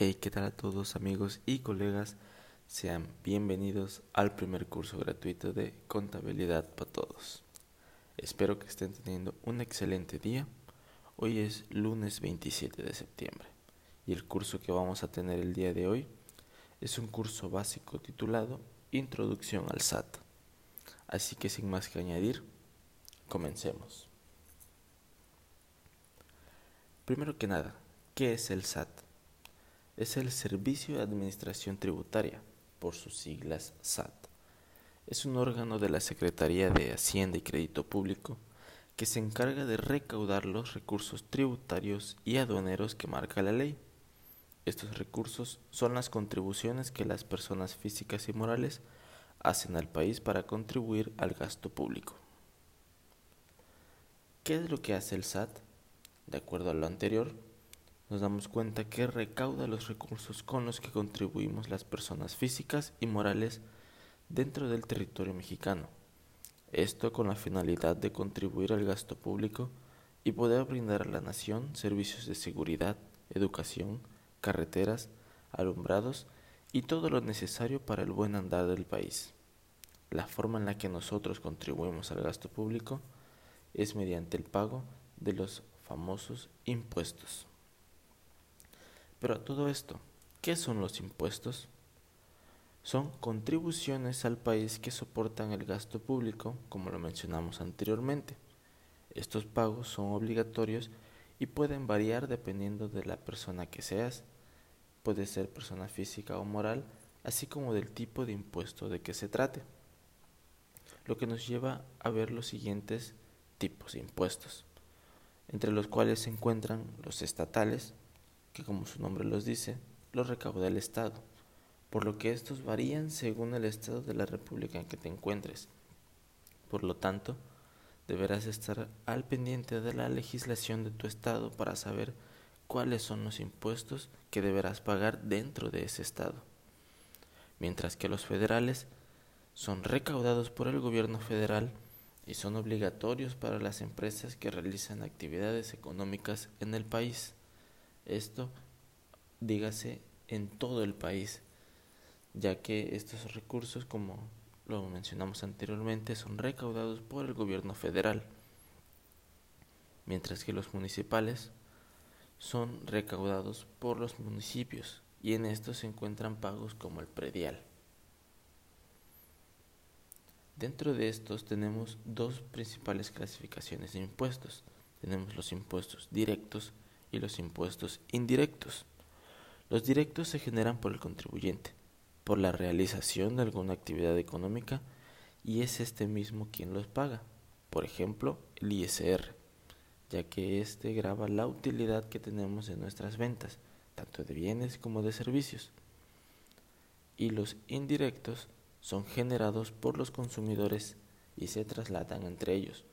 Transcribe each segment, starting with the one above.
Hey, ¿qué tal a todos amigos y colegas? Sean bienvenidos al primer curso gratuito de Contabilidad para Todos. Espero que estén teniendo un excelente día. Hoy es lunes 27 de septiembre y el curso que vamos a tener el día de hoy es un curso básico titulado Introducción al SAT. Así que sin más que añadir, comencemos. Primero que nada, ¿qué es el SAT? Es el Servicio de Administración Tributaria, por sus siglas SAT. Es un órgano de la Secretaría de Hacienda y Crédito Público que se encarga de recaudar los recursos tributarios y aduaneros que marca la ley. Estos recursos son las contribuciones que las personas físicas y morales hacen al país para contribuir al gasto público. ¿Qué es lo que hace el SAT? De acuerdo a lo anterior, nos damos cuenta que recauda los recursos con los que contribuimos las personas físicas y morales dentro del territorio mexicano. Esto con la finalidad de contribuir al gasto público y poder brindar a la nación servicios de seguridad, educación, carreteras, alumbrados y todo lo necesario para el buen andar del país. La forma en la que nosotros contribuimos al gasto público es mediante el pago de los famosos impuestos. Pero a todo esto, ¿qué son los impuestos? Son contribuciones al país que soportan el gasto público, como lo mencionamos anteriormente. Estos pagos son obligatorios y pueden variar dependiendo de la persona que seas. Puede ser persona física o moral, así como del tipo de impuesto de que se trate. Lo que nos lleva a ver los siguientes tipos de impuestos, entre los cuales se encuentran los estatales, que como su nombre los dice, los recauda el Estado, por lo que estos varían según el estado de la república en que te encuentres. Por lo tanto, deberás estar al pendiente de la legislación de tu estado para saber cuáles son los impuestos que deberás pagar dentro de ese estado. Mientras que los federales son recaudados por el gobierno federal y son obligatorios para las empresas que realizan actividades económicas en el país. Esto, dígase, en todo el país, ya que estos recursos, como lo mencionamos anteriormente, son recaudados por el gobierno federal, mientras que los municipales son recaudados por los municipios y en estos se encuentran pagos como el predial. Dentro de estos tenemos dos principales clasificaciones de impuestos. Tenemos los impuestos directos y los impuestos indirectos. Los directos se generan por el contribuyente, por la realización de alguna actividad económica y es este mismo quien los paga. Por ejemplo, el ISR, ya que éste graba la utilidad que tenemos en nuestras ventas, tanto de bienes como de servicios. Y los indirectos son generados por los consumidores y se trasladan entre ellos,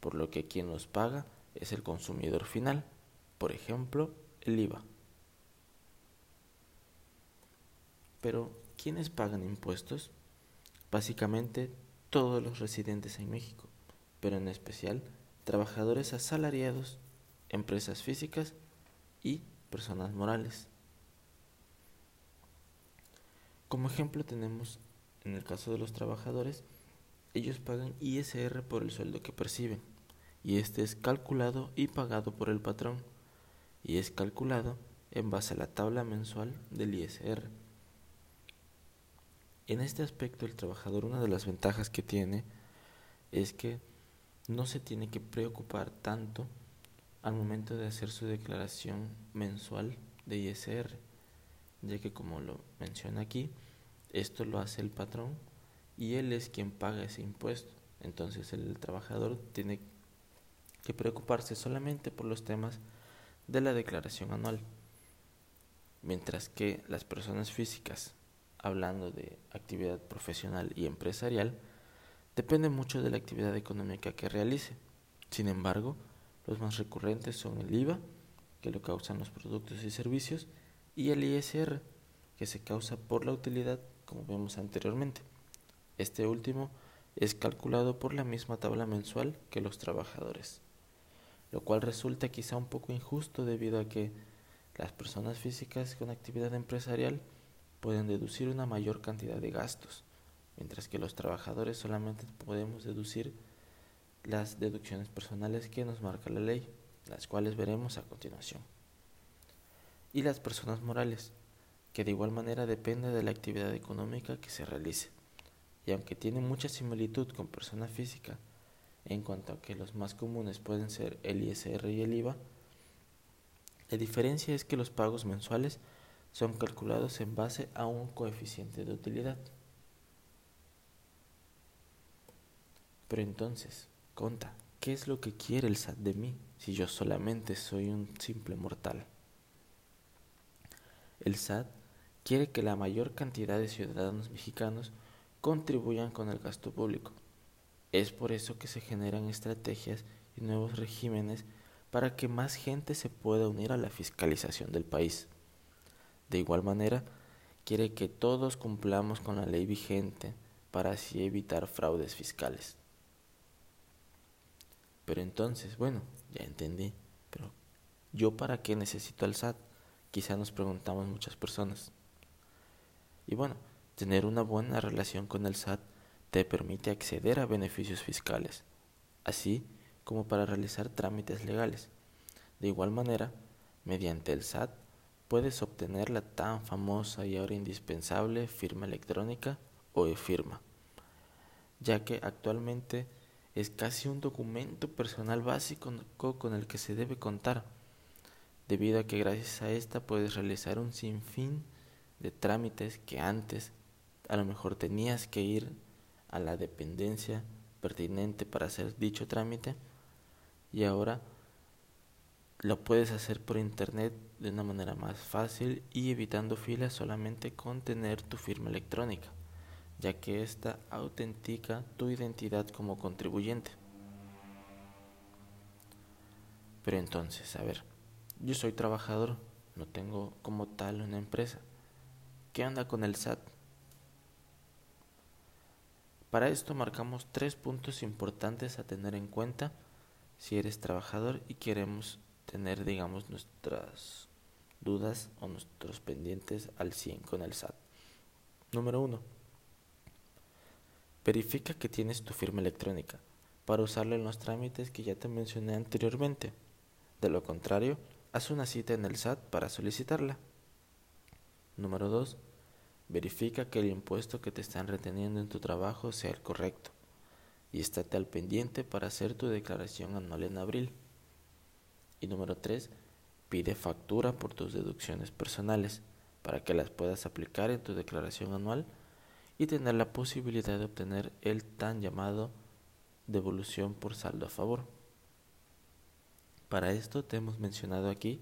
por lo que quien los paga es el consumidor final por ejemplo, el IVA. Pero, ¿quiénes pagan impuestos? Básicamente, todos los residentes en México, pero en especial trabajadores asalariados, empresas físicas y personas morales. Como ejemplo tenemos, en el caso de los trabajadores, ellos pagan ISR por el sueldo que perciben, y este es calculado y pagado por el patrón y es calculado en base a la tabla mensual del ISR. En este aspecto el trabajador una de las ventajas que tiene es que no se tiene que preocupar tanto al momento de hacer su declaración mensual de ISR, ya que como lo menciona aquí, esto lo hace el patrón y él es quien paga ese impuesto. Entonces el trabajador tiene que preocuparse solamente por los temas de la declaración anual, mientras que las personas físicas, hablando de actividad profesional y empresarial, depende mucho de la actividad económica que realice. Sin embargo, los más recurrentes son el IVA, que lo causan los productos y servicios, y el ISR, que se causa por la utilidad, como vemos anteriormente. Este último es calculado por la misma tabla mensual que los trabajadores lo cual resulta quizá un poco injusto debido a que Las personas físicas con actividad empresarial pueden deducir una mayor cantidad de gastos, mientras que los trabajadores solamente podemos deducir las deducciones personales que nos marca la ley, las cuales veremos a continuación. Y las personas morales, que de igual manera depende de la actividad económica que se realice. Y aunque tiene mucha similitud con persona física, en cuanto a que los más comunes pueden ser el ISR y el IVA, la diferencia es que los pagos mensuales son calculados en base a un coeficiente de utilidad. Pero entonces, conta, ¿qué es lo que quiere el SAT de mí si yo solamente soy un simple mortal? El SAT quiere que la mayor cantidad de ciudadanos mexicanos contribuyan con el gasto público. Es por eso que se generan estrategias y nuevos regímenes para que más gente se pueda unir a la fiscalización del país. De igual manera, quiere que todos cumplamos con la ley vigente para así evitar fraudes fiscales. Pero entonces, bueno, ya entendí, pero ¿yo para qué necesito al SAT? Quizá nos preguntamos muchas personas. Y bueno, tener una buena relación con el SAT te permite acceder a beneficios fiscales, así como para realizar trámites legales. De igual manera, mediante el SAT puedes obtener la tan famosa y ahora indispensable firma electrónica o e-firma, ya que actualmente es casi un documento personal básico con el que se debe contar, debido a que gracias a esta puedes realizar un sinfín de trámites que antes a lo mejor tenías que ir a la dependencia pertinente para hacer dicho trámite y ahora lo puedes hacer por internet de una manera más fácil y evitando filas solamente con tener tu firma electrónica, ya que esta autentica tu identidad como contribuyente. Pero entonces, a ver, yo soy trabajador, no tengo como tal una empresa. ¿Qué anda con el SAT? Para esto marcamos tres puntos importantes a tener en cuenta si eres trabajador y queremos tener, digamos, nuestras dudas o nuestros pendientes al 100 con el SAT. Número 1. Verifica que tienes tu firma electrónica para usarla en los trámites que ya te mencioné anteriormente. De lo contrario, haz una cita en el SAT para solicitarla. Número 2 Verifica que el impuesto que te están reteniendo en tu trabajo sea el correcto y estate al pendiente para hacer tu declaración anual en abril. Y número 3. Pide factura por tus deducciones personales para que las puedas aplicar en tu declaración anual y tener la posibilidad de obtener el tan llamado devolución por saldo a favor. Para esto te hemos mencionado aquí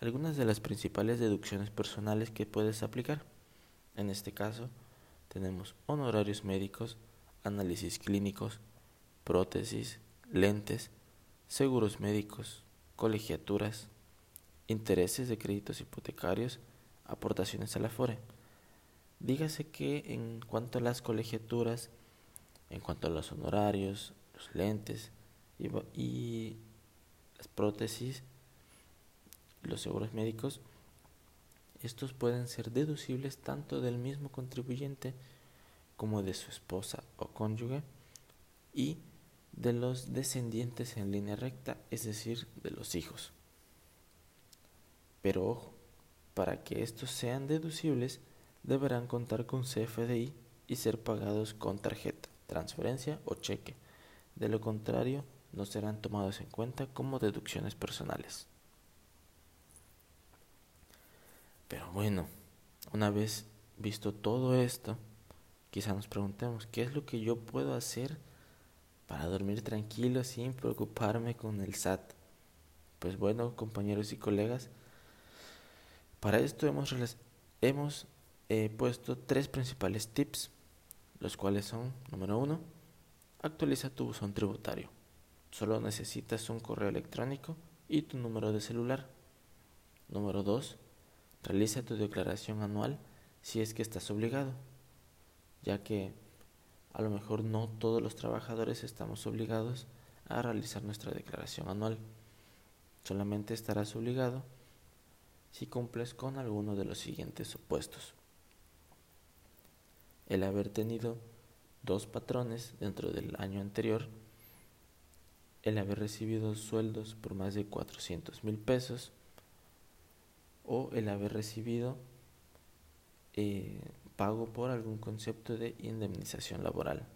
algunas de las principales deducciones personales que puedes aplicar. En este caso, tenemos honorarios médicos, análisis clínicos, prótesis, lentes, seguros médicos, colegiaturas, intereses de créditos hipotecarios, aportaciones a la FORE. Dígase que en cuanto a las colegiaturas, en cuanto a los honorarios, los lentes y, y las prótesis, los seguros médicos, estos pueden ser deducibles tanto del mismo contribuyente como de su esposa o cónyuge y de los descendientes en línea recta, es decir, de los hijos. Pero ojo, para que estos sean deducibles, deberán contar con CFDI y ser pagados con tarjeta, transferencia o cheque. De lo contrario, no serán tomados en cuenta como deducciones personales. Pero bueno, una vez visto todo esto, quizá nos preguntemos, ¿qué es lo que yo puedo hacer para dormir tranquilo sin preocuparme con el SAT? Pues bueno, compañeros y colegas, para esto hemos, hemos eh, puesto tres principales tips, los cuales son, número uno, actualiza tu buzón tributario. Solo necesitas un correo electrónico y tu número de celular. Número dos, Realiza tu declaración anual si es que estás obligado, ya que a lo mejor no todos los trabajadores estamos obligados a realizar nuestra declaración anual. Solamente estarás obligado si cumples con alguno de los siguientes supuestos. El haber tenido dos patrones dentro del año anterior, el haber recibido sueldos por más de 400 mil pesos o el haber recibido eh, pago por algún concepto de indemnización laboral.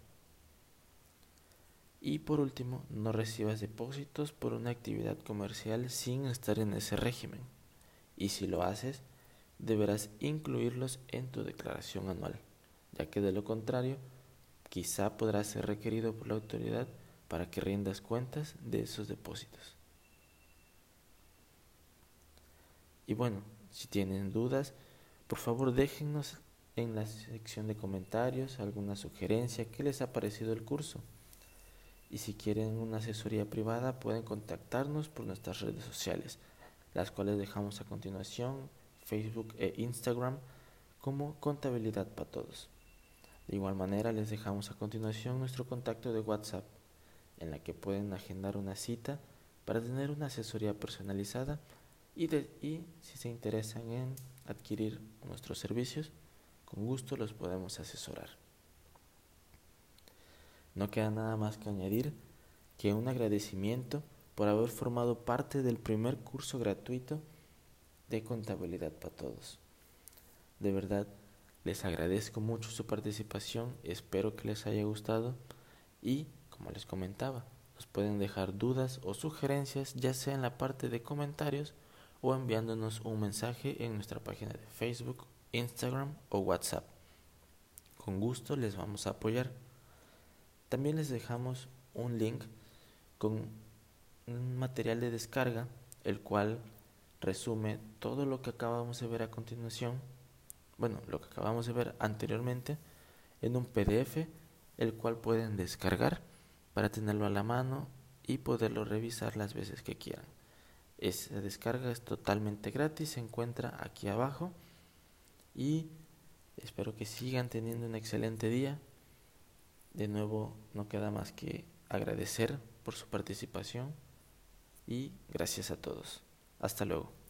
Y por último, no recibas depósitos por una actividad comercial sin estar en ese régimen. Y si lo haces, deberás incluirlos en tu declaración anual, ya que de lo contrario, quizá podrás ser requerido por la autoridad para que rindas cuentas de esos depósitos. Y bueno, si tienen dudas, por favor déjennos en la sección de comentarios alguna sugerencia, qué les ha parecido el curso. Y si quieren una asesoría privada pueden contactarnos por nuestras redes sociales, las cuales dejamos a continuación, Facebook e Instagram, como Contabilidad para Todos. De igual manera les dejamos a continuación nuestro contacto de WhatsApp, en la que pueden agendar una cita para tener una asesoría personalizada y, si se interesan en adquirir nuestros servicios, con gusto los podemos asesorar. No queda nada más que añadir que un agradecimiento por haber formado parte del primer curso gratuito de contabilidad para todos. De verdad, les agradezco mucho su participación, espero que les haya gustado y, como les comentaba, nos pueden dejar dudas o sugerencias ya sea en la parte de comentarios o enviándonos un mensaje en nuestra página de Facebook, Instagram o WhatsApp. Con gusto les vamos a apoyar. También les dejamos un link con un material de descarga, el cual resume todo lo que acabamos de ver a continuación, bueno, lo que acabamos de ver anteriormente, en un PDF, el cual pueden descargar para tenerlo a la mano y poderlo revisar las veces que quieran. Esa descarga es totalmente gratis, se encuentra aquí abajo y espero que sigan teniendo un excelente día. De nuevo, no queda más que agradecer por su participación y gracias a todos. Hasta luego.